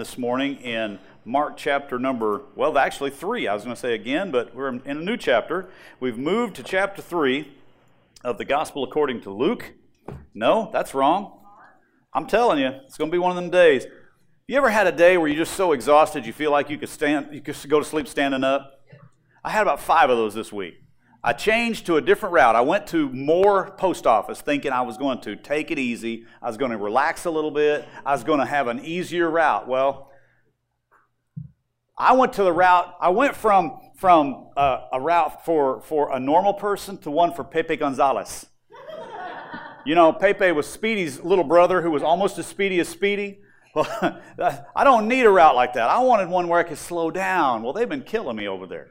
this morning in Mark chapter number, well, actually three, I was going to say again, but we're in a new chapter. We've moved to chapter three of the Gospel according to Luke. No, that's wrong. I'm telling you, it's going to be one of them days. You ever had a day where you're just so exhausted you feel like you could stand, you could go to sleep standing up? I had about five of those this week. I changed to a different route. I went to Moore post office thinking I was going to take it easy. I was going to relax a little bit. I was going to have an easier route. Well, I went to the route, I went from, from uh, a route for, for a normal person to one for Pepe Gonzalez. you know, Pepe was Speedy's little brother who was almost as speedy as Speedy. Well, I don't need a route like that. I wanted one where I could slow down. Well, they've been killing me over there.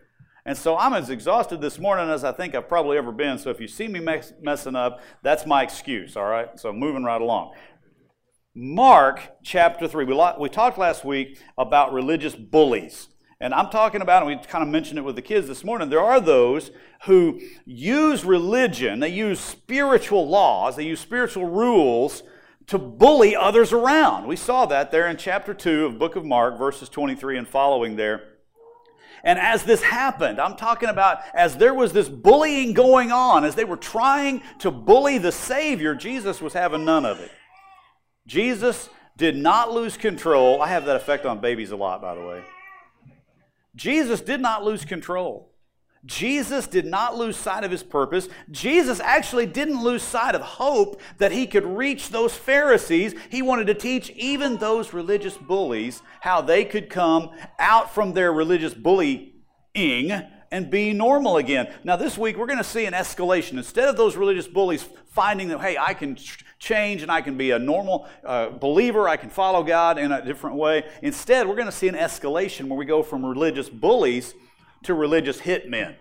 And so I'm as exhausted this morning as I think I've probably ever been. So if you see me mess, messing up, that's my excuse, all right? So moving right along. Mark chapter 3. We, we talked last week about religious bullies. And I'm talking about, and we kind of mentioned it with the kids this morning, there are those who use religion, they use spiritual laws, they use spiritual rules to bully others around. We saw that there in chapter 2 of book of Mark, verses 23 and following there. And as this happened, I'm talking about as there was this bullying going on, as they were trying to bully the Savior, Jesus was having none of it. Jesus did not lose control. I have that effect on babies a lot, by the way. Jesus did not lose control. Jesus did not lose sight of his purpose. Jesus actually didn't lose sight of hope that he could reach those Pharisees. He wanted to teach even those religious bullies how they could come out from their religious bullying and be normal again. Now, this week we're going to see an escalation. Instead of those religious bullies finding that, hey, I can change and I can be a normal uh, believer, I can follow God in a different way, instead, we're going to see an escalation where we go from religious bullies to religious hitmen.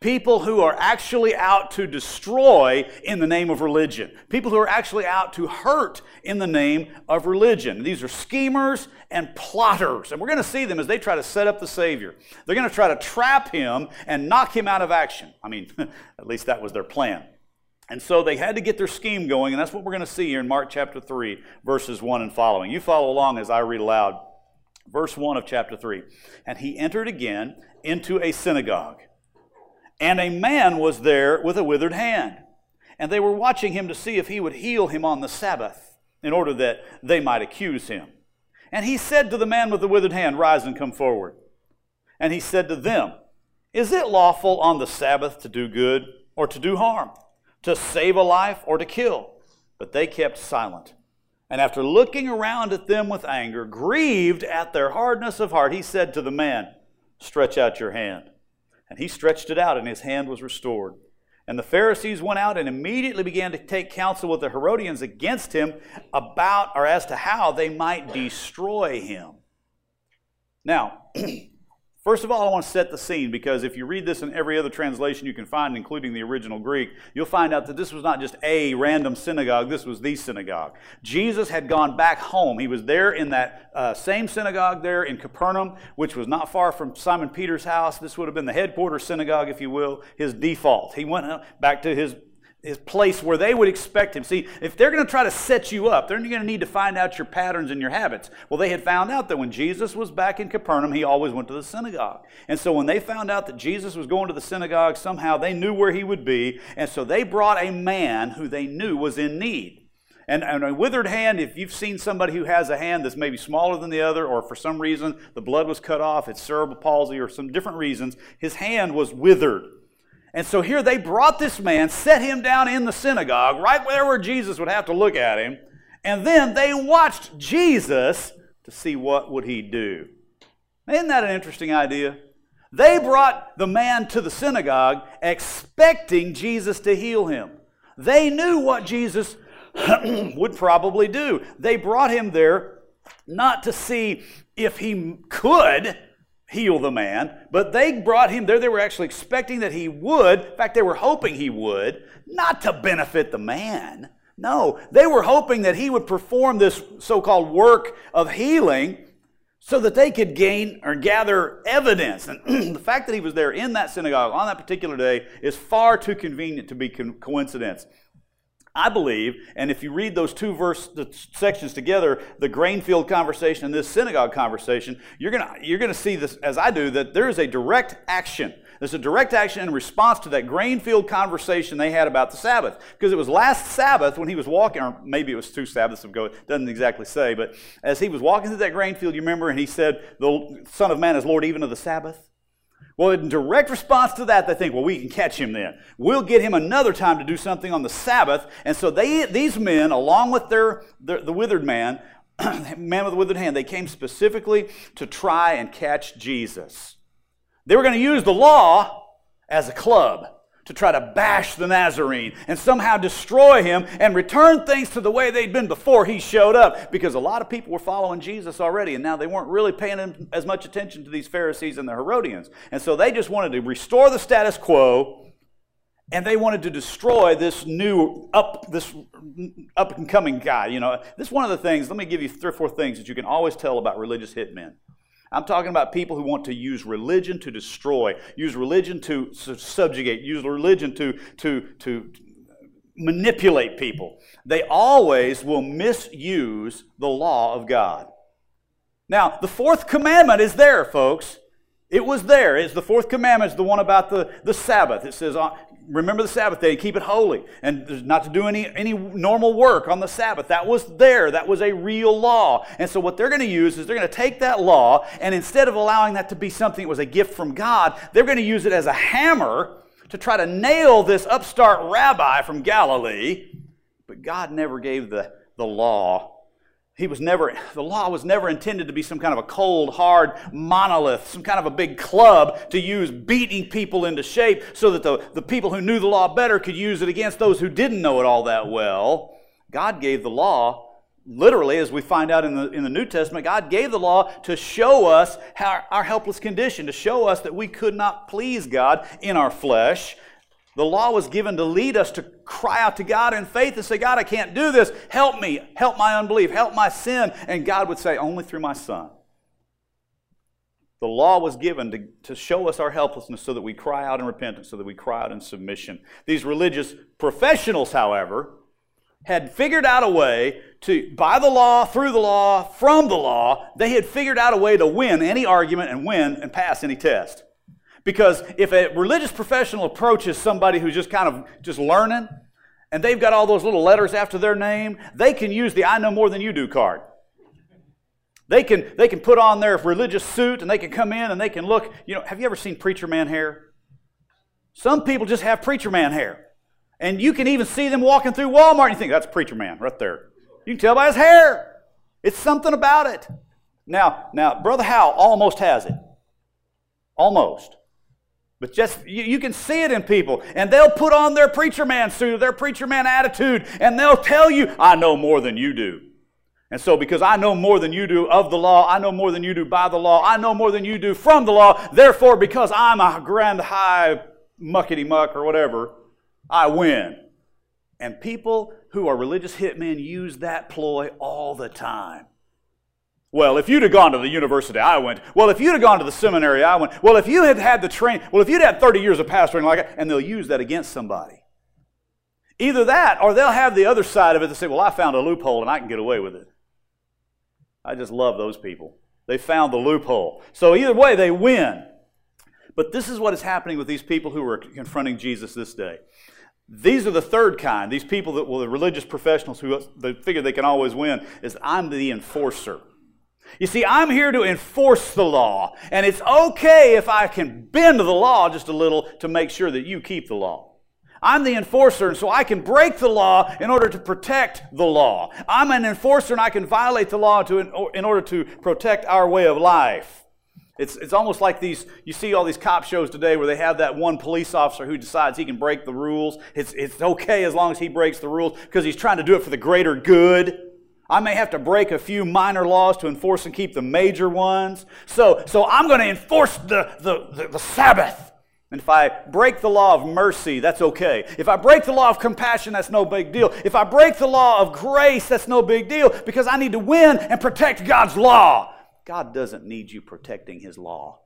People who are actually out to destroy in the name of religion. People who are actually out to hurt in the name of religion. These are schemers and plotters. And we're going to see them as they try to set up the Savior. They're going to try to trap him and knock him out of action. I mean, at least that was their plan. And so they had to get their scheme going, and that's what we're going to see here in Mark chapter 3, verses 1 and following. You follow along as I read aloud. Verse 1 of chapter 3. And he entered again into a synagogue. And a man was there with a withered hand. And they were watching him to see if he would heal him on the Sabbath, in order that they might accuse him. And he said to the man with the withered hand, Rise and come forward. And he said to them, Is it lawful on the Sabbath to do good or to do harm, to save a life or to kill? But they kept silent. And after looking around at them with anger, grieved at their hardness of heart, he said to the man, Stretch out your hand. And he stretched it out, and his hand was restored. And the Pharisees went out and immediately began to take counsel with the Herodians against him about or as to how they might destroy him. Now, First of all, I want to set the scene because if you read this in every other translation you can find, including the original Greek, you'll find out that this was not just a random synagogue, this was the synagogue. Jesus had gone back home. He was there in that uh, same synagogue there in Capernaum, which was not far from Simon Peter's house. This would have been the headquarters synagogue, if you will, his default. He went back to his his place where they would expect him. See, if they're going to try to set you up, they're going to need to find out your patterns and your habits. Well, they had found out that when Jesus was back in Capernaum, he always went to the synagogue. And so when they found out that Jesus was going to the synagogue, somehow they knew where he would be. And so they brought a man who they knew was in need. And, and a withered hand, if you've seen somebody who has a hand that's maybe smaller than the other, or for some reason the blood was cut off, it's cerebral palsy, or some different reasons, his hand was withered. And so here they brought this man, set him down in the synagogue, right where Jesus would have to look at him, and then they watched Jesus to see what would he do. Isn't that an interesting idea? They brought the man to the synagogue expecting Jesus to heal him. They knew what Jesus would probably do. They brought him there not to see if he could, heal the man, but they brought him there. They were actually expecting that he would. In fact, they were hoping he would, not to benefit the man. No, they were hoping that he would perform this so called work of healing so that they could gain or gather evidence. And the fact that he was there in that synagogue on that particular day is far too convenient to be coincidence. I believe, and if you read those two verse sections together, the grain field conversation and this synagogue conversation, you're gonna you're gonna see this as I do that there is a direct action. There's a direct action in response to that grain field conversation they had about the Sabbath. Because it was last Sabbath when he was walking, or maybe it was two Sabbaths ago, it doesn't exactly say, but as he was walking through that grain field, you remember, and he said, The Son of Man is Lord even of the Sabbath. Well, in direct response to that, they think, well, we can catch him then. We'll get him another time to do something on the Sabbath. And so they, these men, along with their, their the withered man, man with the withered hand, they came specifically to try and catch Jesus. They were going to use the law as a club to try to bash the Nazarene and somehow destroy him and return things to the way they'd been before he showed up because a lot of people were following Jesus already and now they weren't really paying as much attention to these Pharisees and the Herodians. And so they just wanted to restore the status quo and they wanted to destroy this new up this up and coming guy, you know. This is one of the things, let me give you three or four things that you can always tell about religious hitmen. I'm talking about people who want to use religion to destroy, use religion to subjugate, use religion to, to, to manipulate people. They always will misuse the law of God. Now, the fourth commandment is there, folks. It was there. It's the fourth commandment, is the one about the, the Sabbath. It says, uh, remember the Sabbath day, keep it holy, and not to do any, any normal work on the Sabbath. That was there. That was a real law. And so what they're going to use is they're going to take that law, and instead of allowing that to be something that was a gift from God, they're going to use it as a hammer to try to nail this upstart rabbi from Galilee. But God never gave the, the law he was never, the law was never intended to be some kind of a cold, hard monolith, some kind of a big club to use beating people into shape so that the, the people who knew the law better could use it against those who didn't know it all that well. God gave the law, literally, as we find out in the, in the New Testament, God gave the law to show us how, our helpless condition, to show us that we could not please God in our flesh, the law was given to lead us to cry out to God in faith and say, God, I can't do this. Help me. Help my unbelief. Help my sin. And God would say, Only through my Son. The law was given to, to show us our helplessness so that we cry out in repentance, so that we cry out in submission. These religious professionals, however, had figured out a way to, by the law, through the law, from the law, they had figured out a way to win any argument and win and pass any test. Because if a religious professional approaches somebody who's just kind of just learning, and they've got all those little letters after their name, they can use the I know more than you do card. They can, they can put on their religious suit and they can come in and they can look. You know, have you ever seen preacher man hair? Some people just have preacher man hair. And you can even see them walking through Walmart and you think, that's preacher man right there. You can tell by his hair. It's something about it. Now, now, Brother Howell almost has it. Almost. But just, you, you, can see it in people. And they'll put on their preacher man suit, their preacher man attitude, and they'll tell you, I know more than you do. And so, because I know more than you do of the law, I know more than you do by the law, I know more than you do from the law, therefore, because I'm a grand high muckety muck or whatever, I win. And people who are religious hitmen use that ploy all the time. Well, if you'd have gone to the university I went, well, if you'd have gone to the seminary I went, well, if you had had the training, well, if you'd had 30 years of pastoring like that, and they'll use that against somebody. Either that, or they'll have the other side of it to say, well, I found a loophole and I can get away with it. I just love those people. They found the loophole. So either way, they win. But this is what is happening with these people who are confronting Jesus this day. These are the third kind. These people that, well, the religious professionals who they figure they can always win, is I'm the enforcer. You see, I'm here to enforce the law, and it's okay if I can bend the law just a little to make sure that you keep the law. I'm the enforcer, and so I can break the law in order to protect the law. I'm an enforcer, and I can violate the law to, in order to protect our way of life. It's, it's almost like these, you see all these cop shows today where they have that one police officer who decides he can break the rules. It's, it's okay as long as he breaks the rules because he's trying to do it for the greater good. I may have to break a few minor laws to enforce and keep the major ones. So, so I'm going to enforce the, the, the, the Sabbath. And if I break the law of mercy, that's okay. If I break the law of compassion, that's no big deal. If I break the law of grace, that's no big deal because I need to win and protect God's law. God doesn't need you protecting His law.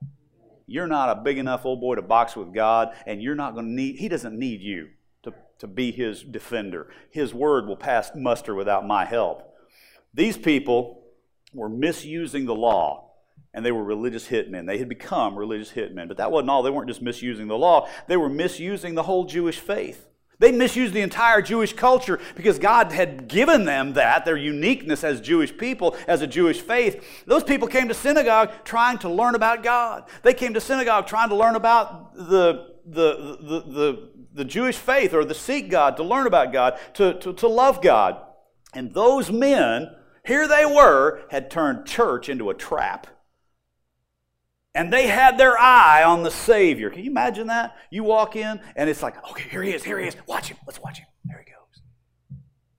You're not a big enough old boy to box with God, and you're not going to need, He doesn't need you. to, to be his defender. His word will pass muster without my help. These people were misusing the law and they were religious hitmen. They had become religious hitmen. But that wasn't all. They weren't just misusing the law, they were misusing the whole Jewish faith. They misused the entire Jewish culture because God had given them that, their uniqueness as Jewish people, as a Jewish faith. Those people came to synagogue trying to learn about God. They came to synagogue trying to learn about the, the, the, the, the Jewish faith or to seek God, to learn about God, to, to, to love God. And those men, here they were, had turned church into a trap. And they had their eye on the Savior. Can you imagine that? You walk in and it's like, okay, here he is, here he is. Watch him. Let's watch him. There he goes.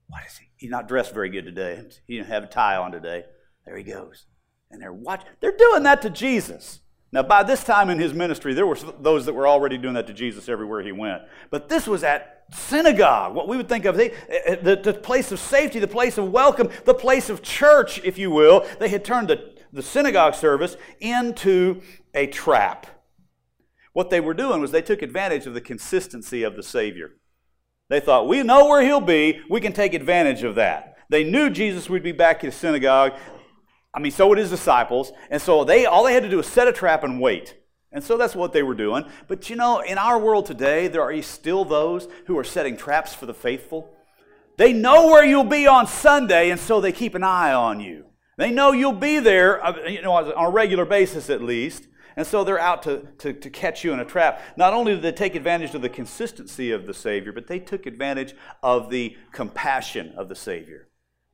What is he? He's not dressed very good today. He didn't have a tie on today. There he goes. And they're watching. They're doing that to Jesus. Now, by this time in his ministry, there were those that were already doing that to Jesus everywhere he went. But this was at synagogue, what we would think of the, eh, eh, the, the place of safety, the place of welcome, the place of church, if you will. They had turned the the synagogue service into a trap. What they were doing was they took advantage of the consistency of the Savior. They thought, we know where he'll be, we can take advantage of that. They knew Jesus would be back in the synagogue. I mean, so would his disciples. And so they all they had to do was set a trap and wait. And so that's what they were doing. But you know, in our world today, there are still those who are setting traps for the faithful. They know where you'll be on Sunday, and so they keep an eye on you. They know you'll be there, uh, you know, on a regular basis at least. And so they're out to, to, to, catch you in a trap. Not only did they take advantage of the consistency of the Savior, but they took advantage of the compassion of the Savior.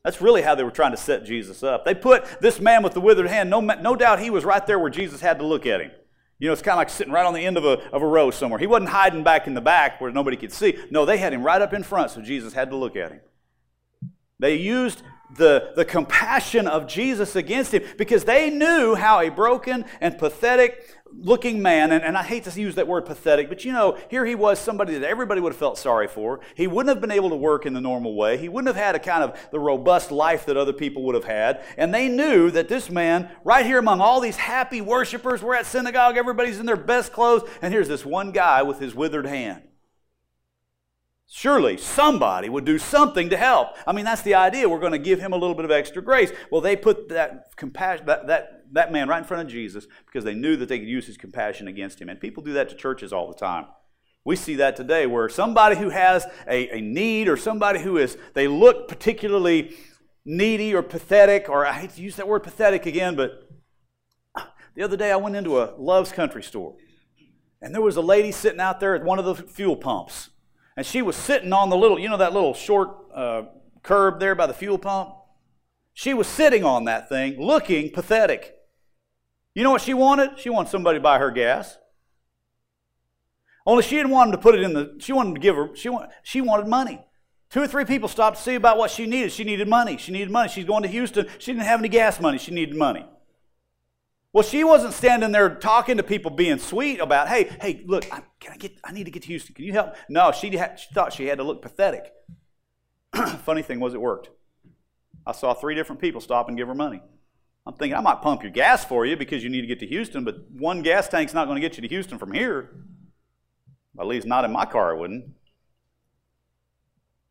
That's really how they were trying to set Jesus up. They put this man with the withered hand, no, no doubt he was right there where Jesus had to look at him. You know, it's kind of like sitting right on the end of a, of a row somewhere. He wasn't hiding back in the back where nobody could see. No, they had him right up in front, so Jesus had to look at him. They used the, the compassion of Jesus against him because they knew how a broken and pathetic looking man, and, and I hate to use that word pathetic, but you know, here he was somebody that everybody would have felt sorry for. He wouldn't have been able to work in the normal way. He wouldn't have had a kind of the robust life that other people would have had. And they knew that this man, right here among all these happy worshipers, we're at synagogue, everybody's in their best clothes, and here's this one guy with his withered hand. Surely somebody would do something to help. I mean, that's the idea. We're going to give him a little bit of extra grace. Well, they put that compassion, that, that, that man right in front of Jesus because they knew that they could use his compassion against him. And people do that to churches all the time. We see that today where somebody who has a, a need or somebody who is, they look particularly needy or pathetic, or I hate to use that word pathetic again, but the other day I went into a Love's Country store and there was a lady sitting out there at one of the fuel pumps. And she was sitting on the little, you know, that little short uh, curb there by the fuel pump? She was sitting on that thing looking pathetic. You know what she wanted? She wanted somebody to buy her gas. Only she didn't want them to put it in the, she wanted to give her, she, want, she wanted money. Two or three people stopped to see about what she needed. She needed money. She needed money. She's going to Houston. She didn't have any gas money. She needed money. Well, she wasn't standing there talking to people, being sweet about, hey, hey, look, I, can I get? I need to get to Houston. Can you help? No, she, she thought she had to look pathetic. Funny thing was, it worked. I saw three different people stop and give her money. I'm thinking I might pump your gas for you because you need to get to Houston, but one gas tank's not going to get you to Houston from here. At least not in my car, it wouldn't.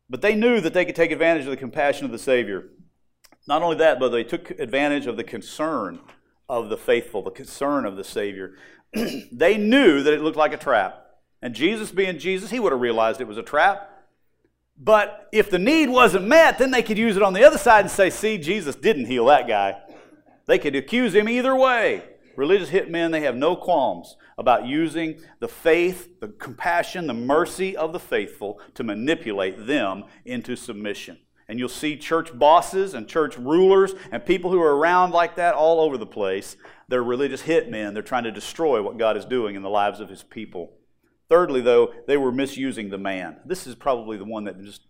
But they knew that they could take advantage of the compassion of the Savior. Not only that, but they took advantage of the concern of the faithful, the concern of the Savior. they knew that it looked like a trap. And Jesus, being Jesus, he would have realized it was a trap. But if the need wasn't met, then they could use it on the other side and say, see, Jesus didn't heal that guy. They could accuse him either way. Religious hitmen, they have no qualms about using the faith, the compassion, the mercy of the faithful to manipulate them into submission. And you'll see church bosses and church rulers and people who are around like that all over the place. They're religious hitmen. They're trying to destroy what God is doing in the lives of his people. Thirdly, though, they were misusing the man. This is probably the one that just,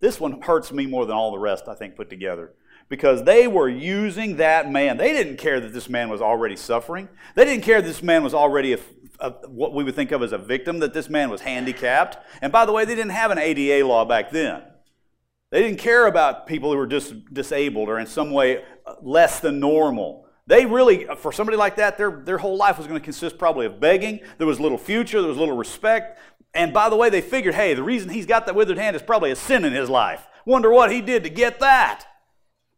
this one hurts me more than all the rest, I think, put together. Because they were using that man. They didn't care that this man was already suffering. They didn't care that this man was already a, a, what we would think of as a victim, that this man was handicapped. And by the way, they didn't have an ADA law back then. They didn't care about people who were dis- disabled or in some way uh, less than normal. They really, for somebody like that, their, their whole life was going to consist probably of begging. There was little future, there was little respect. And by the way, they figured, hey, the reason he's got that withered hand is probably a sin in his life. Wonder what he did to get that.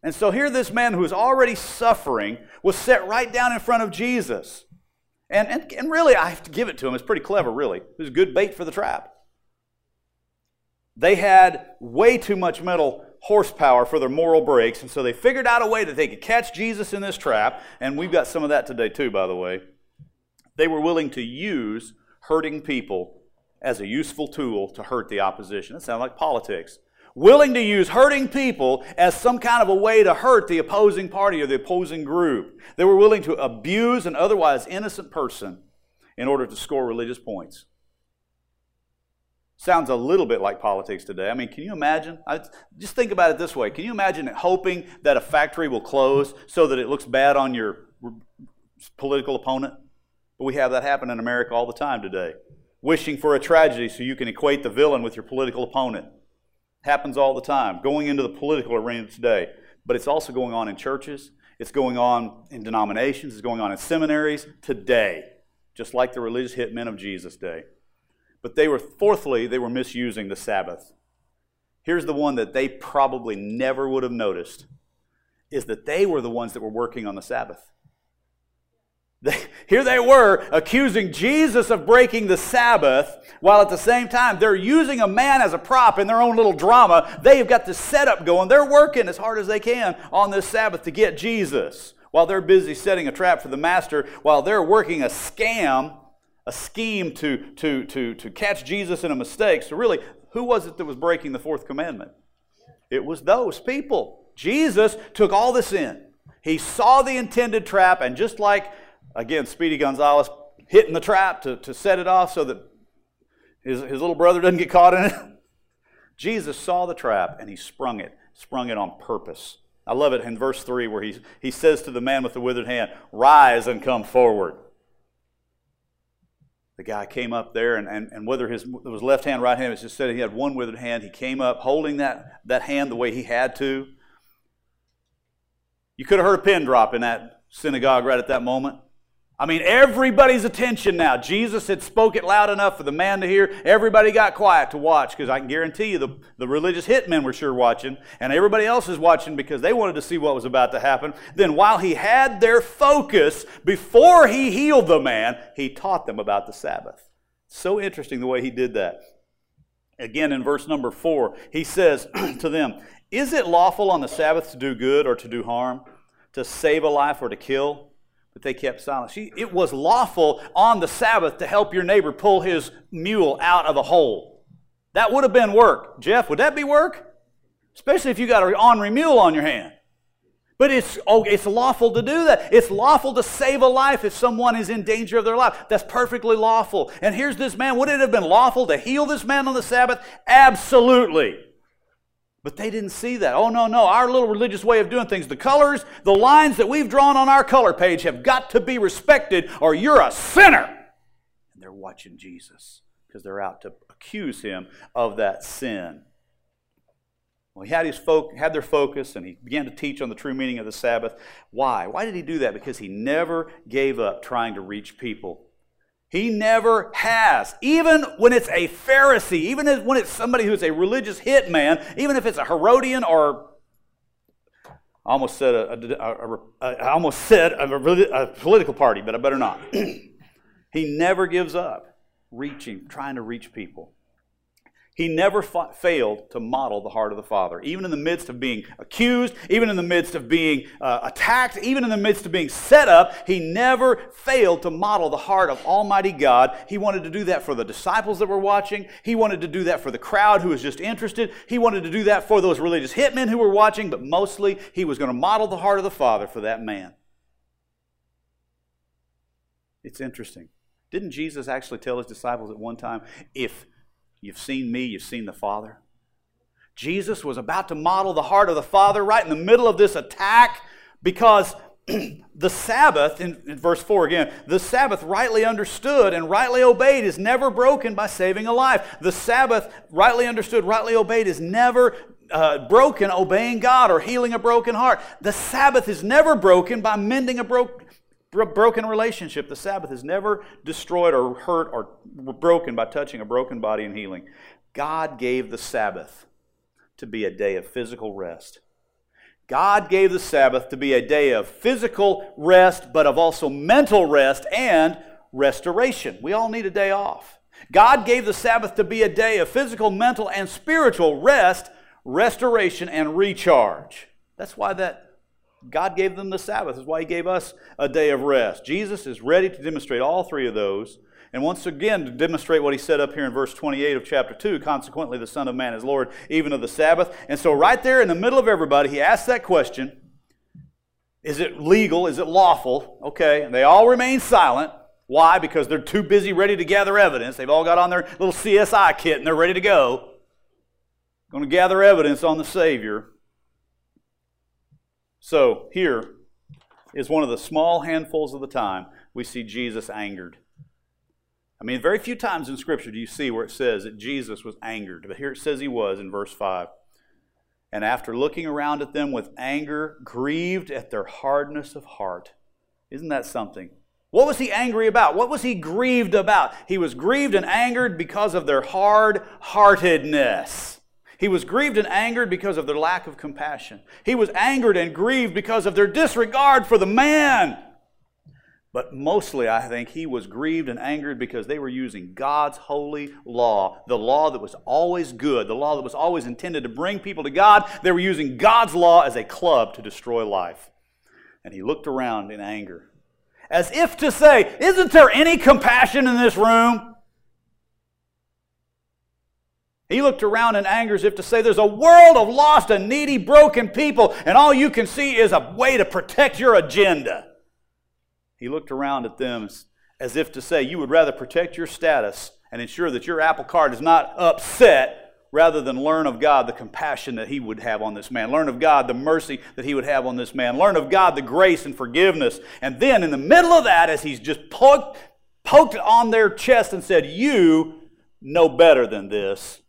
And so here, this man who was already suffering was set right down in front of Jesus. And, and, and really, I have to give it to him. It's pretty clever, really. It was good bait for the trap. They had way too much mental horsepower for their moral brakes, and so they figured out a way that they could catch Jesus in this trap. And we've got some of that today, too, by the way. They were willing to use hurting people as a useful tool to hurt the opposition. It sounds like politics willing to use hurting people as some kind of a way to hurt the opposing party or the opposing group. They were willing to abuse an otherwise innocent person in order to score religious points. Sounds a little bit like politics today. I mean, can you imagine? I, just think about it this way. Can you imagine hoping that a factory will close so that it looks bad on your political opponent? But we have that happen in America all the time today. Wishing for a tragedy so you can equate the villain with your political opponent. Happens all the time, going into the political arena today. But it's also going on in churches, it's going on in denominations, it's going on in seminaries today, just like the religious hitmen of Jesus' day. But they were, fourthly, they were misusing the Sabbath. Here's the one that they probably never would have noticed is that they were the ones that were working on the Sabbath. Here they were accusing Jesus of breaking the Sabbath, while at the same time they're using a man as a prop in their own little drama. They've got the setup going. They're working as hard as they can on this Sabbath to get Jesus, while they're busy setting a trap for the master, while they're working a scam, a scheme to, to, to, to catch Jesus in a mistake. So, really, who was it that was breaking the fourth commandment? It was those people. Jesus took all this in. He saw the intended trap, and just like Again, Speedy Gonzales hitting the trap to, to set it off so that his, his little brother doesn't get caught in it. Jesus saw the trap and he sprung it, sprung it on purpose. I love it in verse 3 where he, he says to the man with the withered hand, Rise and come forward. The guy came up there, and, and, and whether his it was left hand, right hand, it just said he had one withered hand. He came up holding that, that hand the way he had to. You could have heard a pin drop in that synagogue right at that moment. I mean, everybody's attention now. Jesus had spoke it loud enough for the man to hear. Everybody got quiet to watch because I can guarantee you the, the religious hitmen were sure watching, and everybody else is watching because they wanted to see what was about to happen. Then, while he had their focus, before he healed the man, he taught them about the Sabbath. So interesting the way he did that. Again, in verse number four, he says to them, Is it lawful on the Sabbath to do good or to do harm, to save a life or to kill? But they kept silent. It was lawful on the Sabbath to help your neighbor pull his mule out of a hole. That would have been work. Jeff, would that be work? Especially if you got an ornery mule on your hand. But it's, oh, it's lawful to do that. It's lawful to save a life if someone is in danger of their life. That's perfectly lawful. And here's this man. Would it have been lawful to heal this man on the Sabbath? Absolutely. But they didn't see that. Oh, no, no. Our little religious way of doing things, the colors, the lines that we've drawn on our color page have got to be respected or you're a sinner. And they're watching Jesus because they're out to accuse him of that sin. Well, he had, his fo- had their focus and he began to teach on the true meaning of the Sabbath. Why? Why did he do that? Because he never gave up trying to reach people he never has. Even when it's a Pharisee, even when it's somebody who's a religious hitman, even if it's a Herodian or I almost said a, a, almost said a, political party, but I better not. he never gives up reaching, trying to reach people. He never fa- failed to model the heart of the Father. Even in the midst of being accused, even in the midst of being uh, attacked, even in the midst of being set up, he never failed to model the heart of Almighty God. He wanted to do that for the disciples that were watching. He wanted to do that for the crowd who was just interested. He wanted to do that for those religious hitmen who were watching, but mostly he was going to model the heart of the Father for that man. It's interesting. Didn't Jesus actually tell his disciples at one time, if You've seen me, you've seen the Father. Jesus was about to model the heart of the Father right in the middle of this attack because the Sabbath, in, in, verse 4 again, the Sabbath rightly understood and rightly obeyed is never broken by saving a life. The Sabbath, rightly understood, rightly obeyed, is never uh, broken obeying God or healing a broken heart. The Sabbath is never broken by mending a broken broken relationship. The Sabbath is never destroyed or hurt or broken by touching a broken body and healing. God gave the Sabbath to be a day of physical rest. God gave the Sabbath to be a day of physical rest, but of also mental rest and restoration. We all need a day off. God gave the Sabbath to be a day of physical, mental, and spiritual rest, restoration, and recharge. That's why that God gave them the Sabbath. That's why He gave us a day of rest. Jesus is ready to demonstrate all three of those. And once again, to demonstrate what he said up here in verse 28 of chapter 2, consequently, the Son of Man is Lord even of the Sabbath. And so, right there in the middle of everybody, he asks that question Is it legal? Is it lawful? Okay. And they all remain silent. Why? Because they're too busy ready to gather evidence. They've all got on their little CSI kit and they're ready to go. Going to gather evidence on the Savior. So, here is one of the small handfuls of the time we see Jesus angered. I mean, very few times in Scripture do you see where it says that Jesus was angered, but here it says he was in verse 5. And after looking around at them with anger, grieved at their hardness of heart. Isn't that something? What was he angry about? What was he grieved about? He was grieved and angered because of their hard heartedness. He was grieved and angered because of their lack of compassion. He was angered and grieved because of their disregard for the man. But mostly, I think he was grieved and angered because they were using God's holy law, the law that was always good, the law that was always intended to bring people to God. They were using God's law as a club to destroy life. And he looked around in anger, as if to say, Isn't there any compassion in this room? He looked around in anger as if to say, There's a world of lost and needy, broken people, and all you can see is a way to protect your agenda. He looked around at them as if to say, You would rather protect your status and ensure that your apple cart is not upset rather than learn of God the compassion that He would have on this man. Learn of God the mercy that He would have on this man. Learn of God the grace and forgiveness. And then in the middle of that, as He's just poked, poked on their chest and said, You know better than this,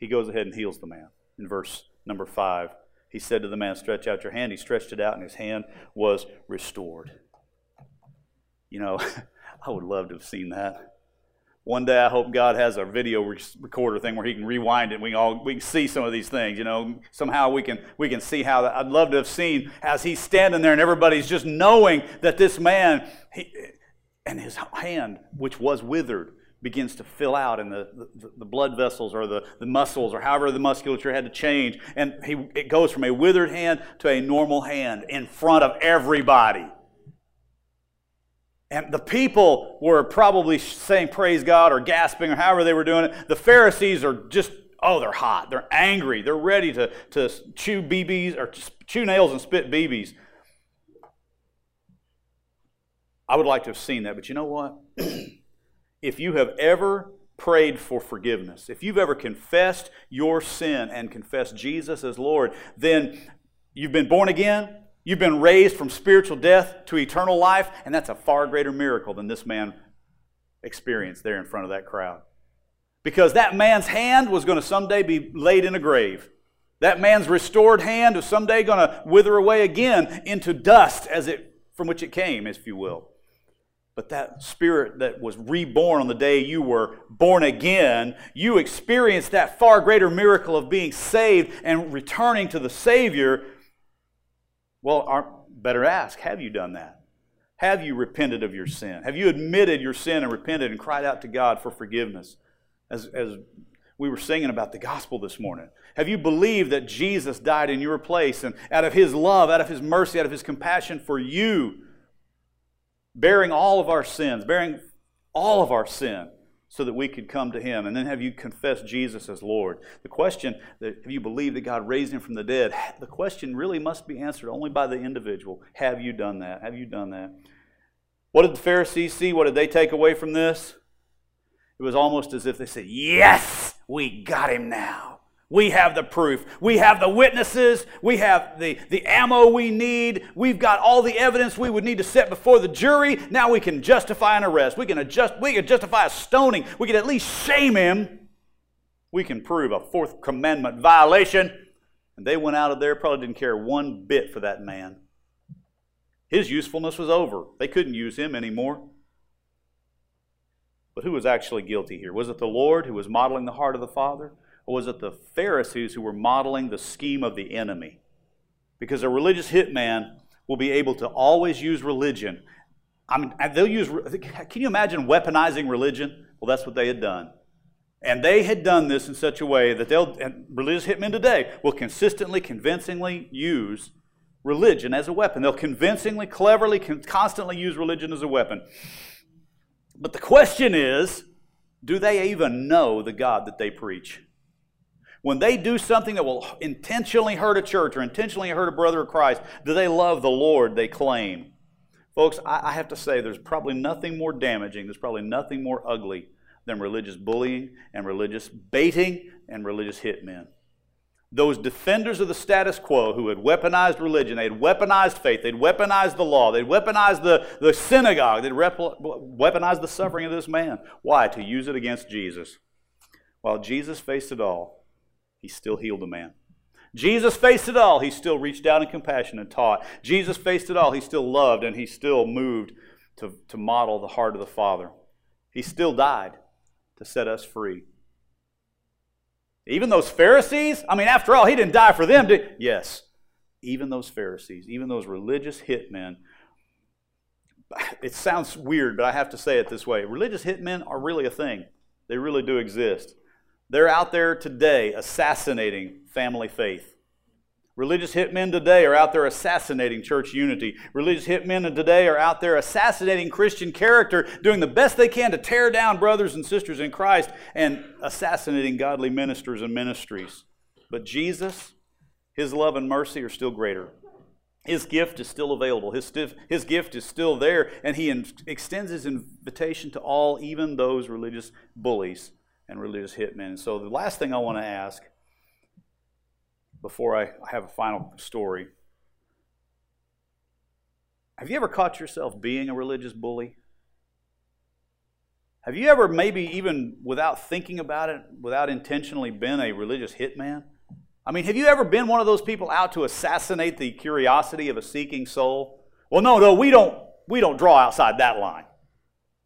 He goes ahead and heals the man in verse number five. He said to the man, Stretch out your hand. He stretched it out, and his hand was restored. You know, I would love to have seen that. One day, I hope God has a video recorder thing where He can rewind it. And we all we can see some of these things. You know, somehow we can we can see how. That, I'd love to have seen as He's standing there and everybody's just knowing that this man, he, and his hand, which was withered, begins to fill out and the, the, the, blood vessels or the, the muscles or however the musculature had to change. And he, it goes from a withered hand to a normal hand in front of everybody. And the people were probably saying praise God or gasping or however they were doing it. The Pharisees are just, oh, they're hot. They're angry. They're ready to, to chew BBs or chew nails and spit BBs. I would like to have seen that, but you know what? if you have ever prayed for forgiveness, if you've ever confessed your sin and confessed Jesus as Lord, then you've been born again, You've been raised from spiritual death to eternal life, and that's a far greater miracle than this man experienced there in front of that crowd. Because that man's hand was going to someday be laid in a grave. That man's restored hand is someday going to wither away again into dust as it from which it came, if you will. But that spirit that was reborn on the day you were born again, you experienced that far greater miracle of being saved and returning to the Savior well, our, better ask have you done that? Have you repented of your sin? Have you admitted your sin and repented and cried out to God for forgiveness? As, as we were singing about the gospel this morning. Have you believed that Jesus died in your place and out of his love, out of his mercy, out of his compassion for you, bearing all of our sins, bearing all of our sin, so that we could come to him? And then have you confessed Jesus as Lord? The question that have you believed that God raised him from the dead? The question really must be answered only by the individual. Have you done that? Have you done that? What did the Pharisees see? What did they take away from this? It was almost as if they said, Yes, we got him now. We have the proof. We have the witnesses. We have the, the ammo we need. We've got all the evidence we would need to set before the jury. Now we can justify an arrest. We can, adjust, we can justify a stoning. We can at least shame him. We can prove a fourth commandment violation. And they went out of there, probably didn't care one bit for that man. His usefulness was over. They couldn't use him anymore. But who was actually guilty here? Was it the Lord who was modeling the heart of the Father? Or was it the Pharisees who were modeling the scheme of the enemy? Because a religious hitman will be able to always use religion. I mean, they'll use, can you imagine weaponizing religion? Well, that's what they had done. And they had done this in such a way that they'll, religious hitmen today will consistently, convincingly use religion as a weapon. They'll convincingly, cleverly, constantly use religion as a weapon. But the question is do they even know the God that they preach? When they do something that will intentionally hurt a church or intentionally hurt a brother of Christ, do they love the Lord they claim? Folks, I, have to say there's probably nothing more damaging, there's probably nothing more ugly than religious bullying and religious baiting and religious hitmen. Those defenders of the status quo who had weaponized religion, they had weaponized faith, they'd weaponized the law, they'd weaponized the, the synagogue, they'd rep- weaponized the suffering of this man. Why? To use it against Jesus. While Jesus faced it all, he still healed a man. Jesus faced it all. He still reached out in compassion and taught. Jesus faced it all. He still loved and he still moved to, to model the heart of the Father. He still died to set us free. Even those Pharisees, I mean, after all, he didn't die for them, did Yes. Even those Pharisees, even those religious hitmen, it sounds weird, but I have to say it this way. Religious hitmen are really a thing. They really do exist. They're out there today assassinating family faith. Religious hitmen today are out there assassinating church unity. Religious hitmen today are out there assassinating Christian character, doing the best they can to tear down brothers and sisters in Christ and assassinating godly ministers and ministries. But Jesus, His love and mercy are still greater. His gift is still available. His, his gift is still there, and He in, extends His invitation to all, even those religious bullies and religious hitmen. So, the last thing I want to ask before I have a final story. Have you ever caught yourself being a religious bully? Have you ever, maybe even without thinking about it, without intentionally been a religious hitman? I mean, have you ever been one of those people out to assassinate the curiosity of a seeking soul? Well, no, no, we don't, we don't draw outside that line.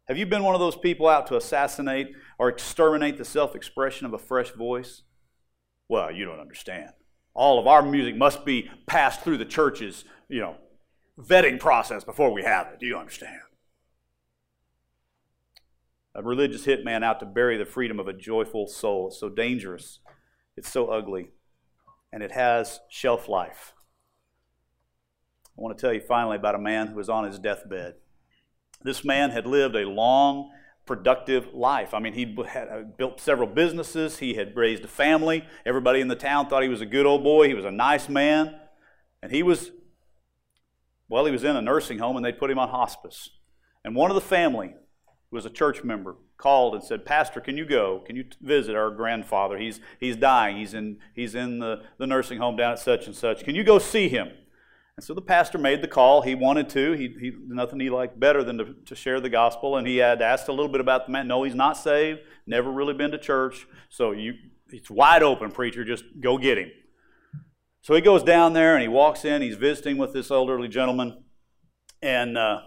Have you been one of those people out to assassinate or exterminate the self expression of a fresh voice? Well, you don't understand all of our music must be passed through the church's, you know, vetting process before we have it. Do you understand? A religious hitman out to bury the freedom of a joyful soul. It's so dangerous. It's so ugly. And it has shelf life. I want to tell you finally about a man who was on his deathbed. This man had lived a long, productive life. I mean, he had uh, built several businesses, he had raised a family. Everybody in the town thought he was a good old boy, he was a nice man. And he was, well, he was in a nursing home and they put him on hospice. And one of the family, who was a church member, called and said, Pastor, can you go? Can you visit our grandfather? He's, he's dying. He's in, he's in the, the nursing home down at such and such. Can you go see him? And so the pastor made the call. He wanted to. He, he nothing he liked better than to, to, share the gospel. And he had asked a little bit about the man. No, he's not saved. Never really been to church. So you, it's wide open, preacher. Just go get him. So he goes down there and he walks in. He's visiting with this elderly gentleman. And uh,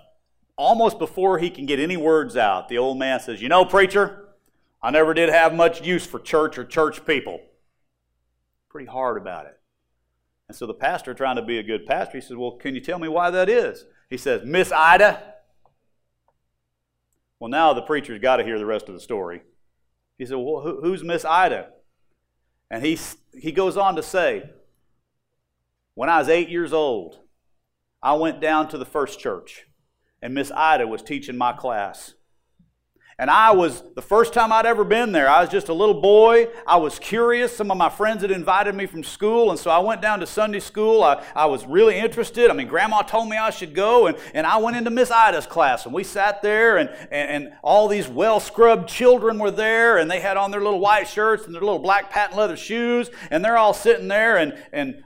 almost before he can get any words out, the old man says, "You know, preacher, I never did have much use for church or church people." Pretty hard about it. And so the pastor, trying to be a good pastor, he says, Well, can you tell me why that is? He says, Miss Ida. Well, now the preacher's got to hear the rest of the story. He said, Well, who's Miss Ida? And he, he goes on to say, When I was eight years old, I went down to the first church, and Miss Ida was teaching my class. And I was, the first time I'd ever been there, I was just a little boy. I was curious. Some of my friends had invited me from school, and so I went down to Sunday school. I, I was really interested. I mean, Grandma told me I should go, and, and I went into Miss Ida's class, and we sat there, and, and, and all these well scrubbed children were there, and they had on their little white shirts and their little black patent leather shoes, and they're all sitting there, and, and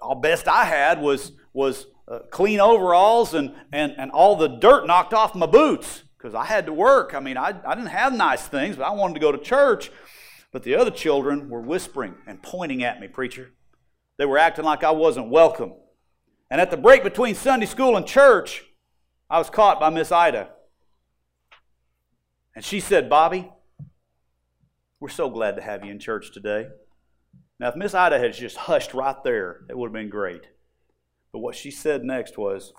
all best I had was, was uh, clean overalls and, and, and all the dirt knocked off my boots because I had to work. I mean, I, I didn't have nice things, but I wanted to go to church. But the other children were whispering and pointing at me, preacher. They were acting like I wasn't welcome. And at the break between Sunday school and church, I was caught by Miss Ida. And she said, Bobby, we're so glad to have you in church today. Now, if Miss Ida had just hushed right there, it would have been great. But what she said next was,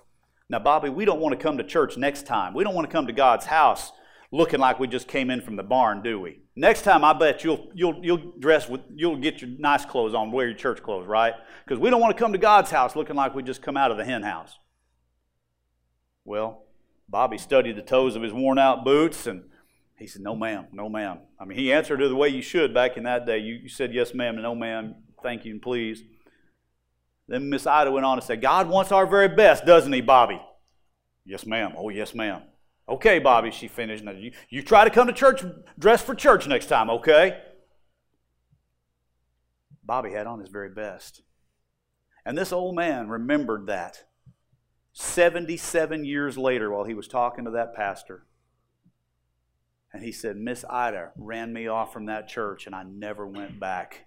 Now, Bobby, we don't want to come to church next time. We don't want to come to God's house looking like we just came in from the barn, do we? Next time, I bet you'll you'll you'll dress with you'll get your nice clothes on, wear your church clothes, right? Because we don't want to come to God's house looking like we just come out of the hen house. Well, Bobby studied the toes of his worn out boots and he said, No, ma'am, no, ma'am. I mean, he answered her the way you should back in that day. You, you said, Yes, ma'am, and no, ma'am, thank you, and please. Then Miss Ida went on to say, God wants our very best, doesn't he, Bobby? Yes, ma'am. Oh, yes, ma'am. Okay, Bobby, she finished. Now, you, you try to come to church dressed for church next time, okay? Bobby had on his very best. And this old man remembered that 77 years later while he was talking to that pastor. And he said, Miss Ida ran me off from that church and I never went back.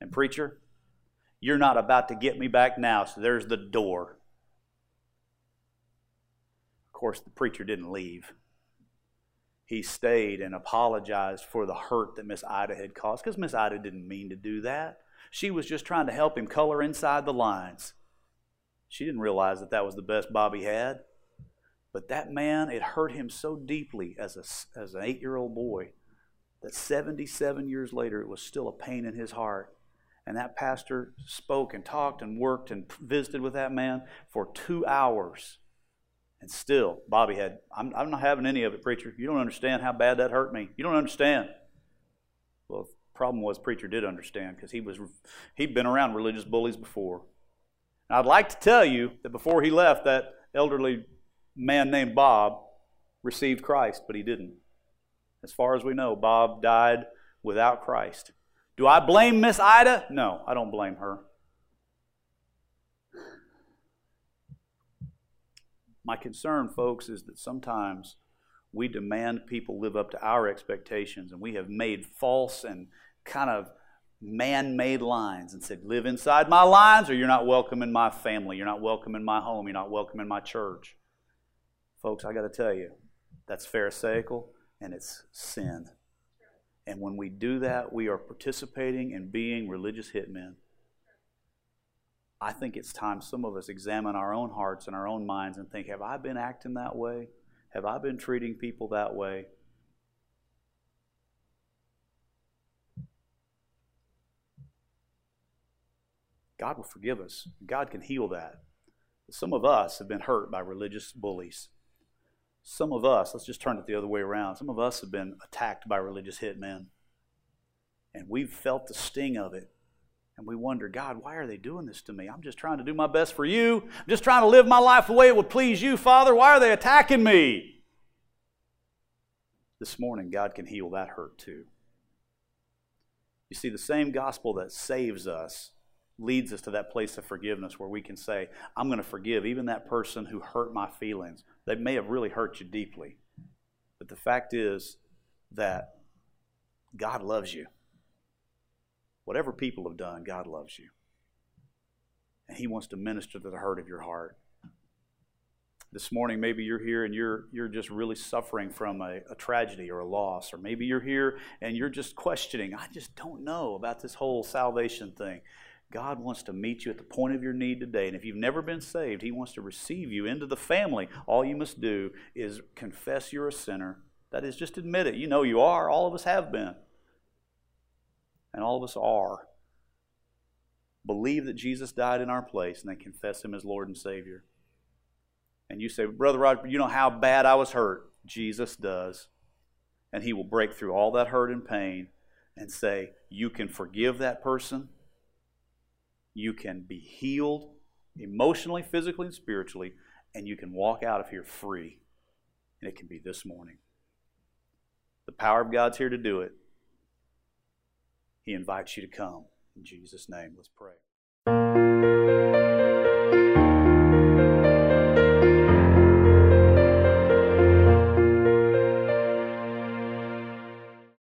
And, preacher, you're not about to get me back now, so there's the door. Of course, the preacher didn't leave. He stayed and apologized for the hurt that Miss Ida had caused because Miss Ida didn't mean to do that. She was just trying to help him color inside the lines. She didn't realize that that was the best Bobby had. But that man, it hurt him so deeply as, a, as an eight year old boy that 77 years later, it was still a pain in his heart. And that pastor spoke and talked and worked and visited with that man for two hours. And still, Bobby had, I'm, I'm not having any of it, preacher. You don't understand how bad that hurt me. You don't understand. Well, the problem was, preacher did understand because he was, he'd been around religious bullies before. And I'd like to tell you that before he left, that elderly man named Bob received Christ, but he didn't. As far as we know, Bob died without Christ. Do I blame Miss Ida? No, I don't blame her. My concern, folks, is that sometimes we demand people live up to our expectations, and we have made false and kind of man made lines and said, Live inside my lines, or you're not welcome in my family, you're not welcome in my home, you're not welcome in my church. Folks, I got to tell you, that's Pharisaical and it's sin. And when we do that, we are participating in being religious hitmen. I think it's time some of us examine our own hearts and our own minds and think have I been acting that way? Have I been treating people that way? God will forgive us. God can heal that. Some of us have been hurt by religious bullies. Some of us, let's just turn it the other way around, some of us have been attacked by religious hitmen. And we've felt the sting of it. And we wonder, God, why are they doing this to me? I'm just trying to do my best for you. I'm just trying to live my life the way it would please you, Father. Why are they attacking me? This morning, God can heal that hurt too. You see, the same gospel that saves us leads us to that place of forgiveness where we can say, I'm going to forgive even that person who hurt my feelings. They may have really hurt you deeply. But the fact is that God loves you. Whatever people have done, God loves you. And He wants to minister to the hurt of your heart. This morning, maybe you're here and you're, you're just really suffering from a, a tragedy or a loss. Or maybe you're here and you're just questioning, I just don't know about this whole salvation thing. God wants to meet you at the point of your need today. And if you've never been saved, He wants to receive you into the family. All you must do is confess you're a sinner. That is, just admit it. You know you are. All of us have been. And all of us are. Believe that Jesus died in our place and then confess Him as Lord and Savior. And you say, Brother Roger, you know how bad I was hurt. Jesus does. And He will break through all that hurt and pain and say, You can forgive that person you can be healed emotionally, physically, and spiritually, and you can walk out of here free. And it can be this morning. The power of God's here to do it. He invites you to come. In Jesus' name, let's pray.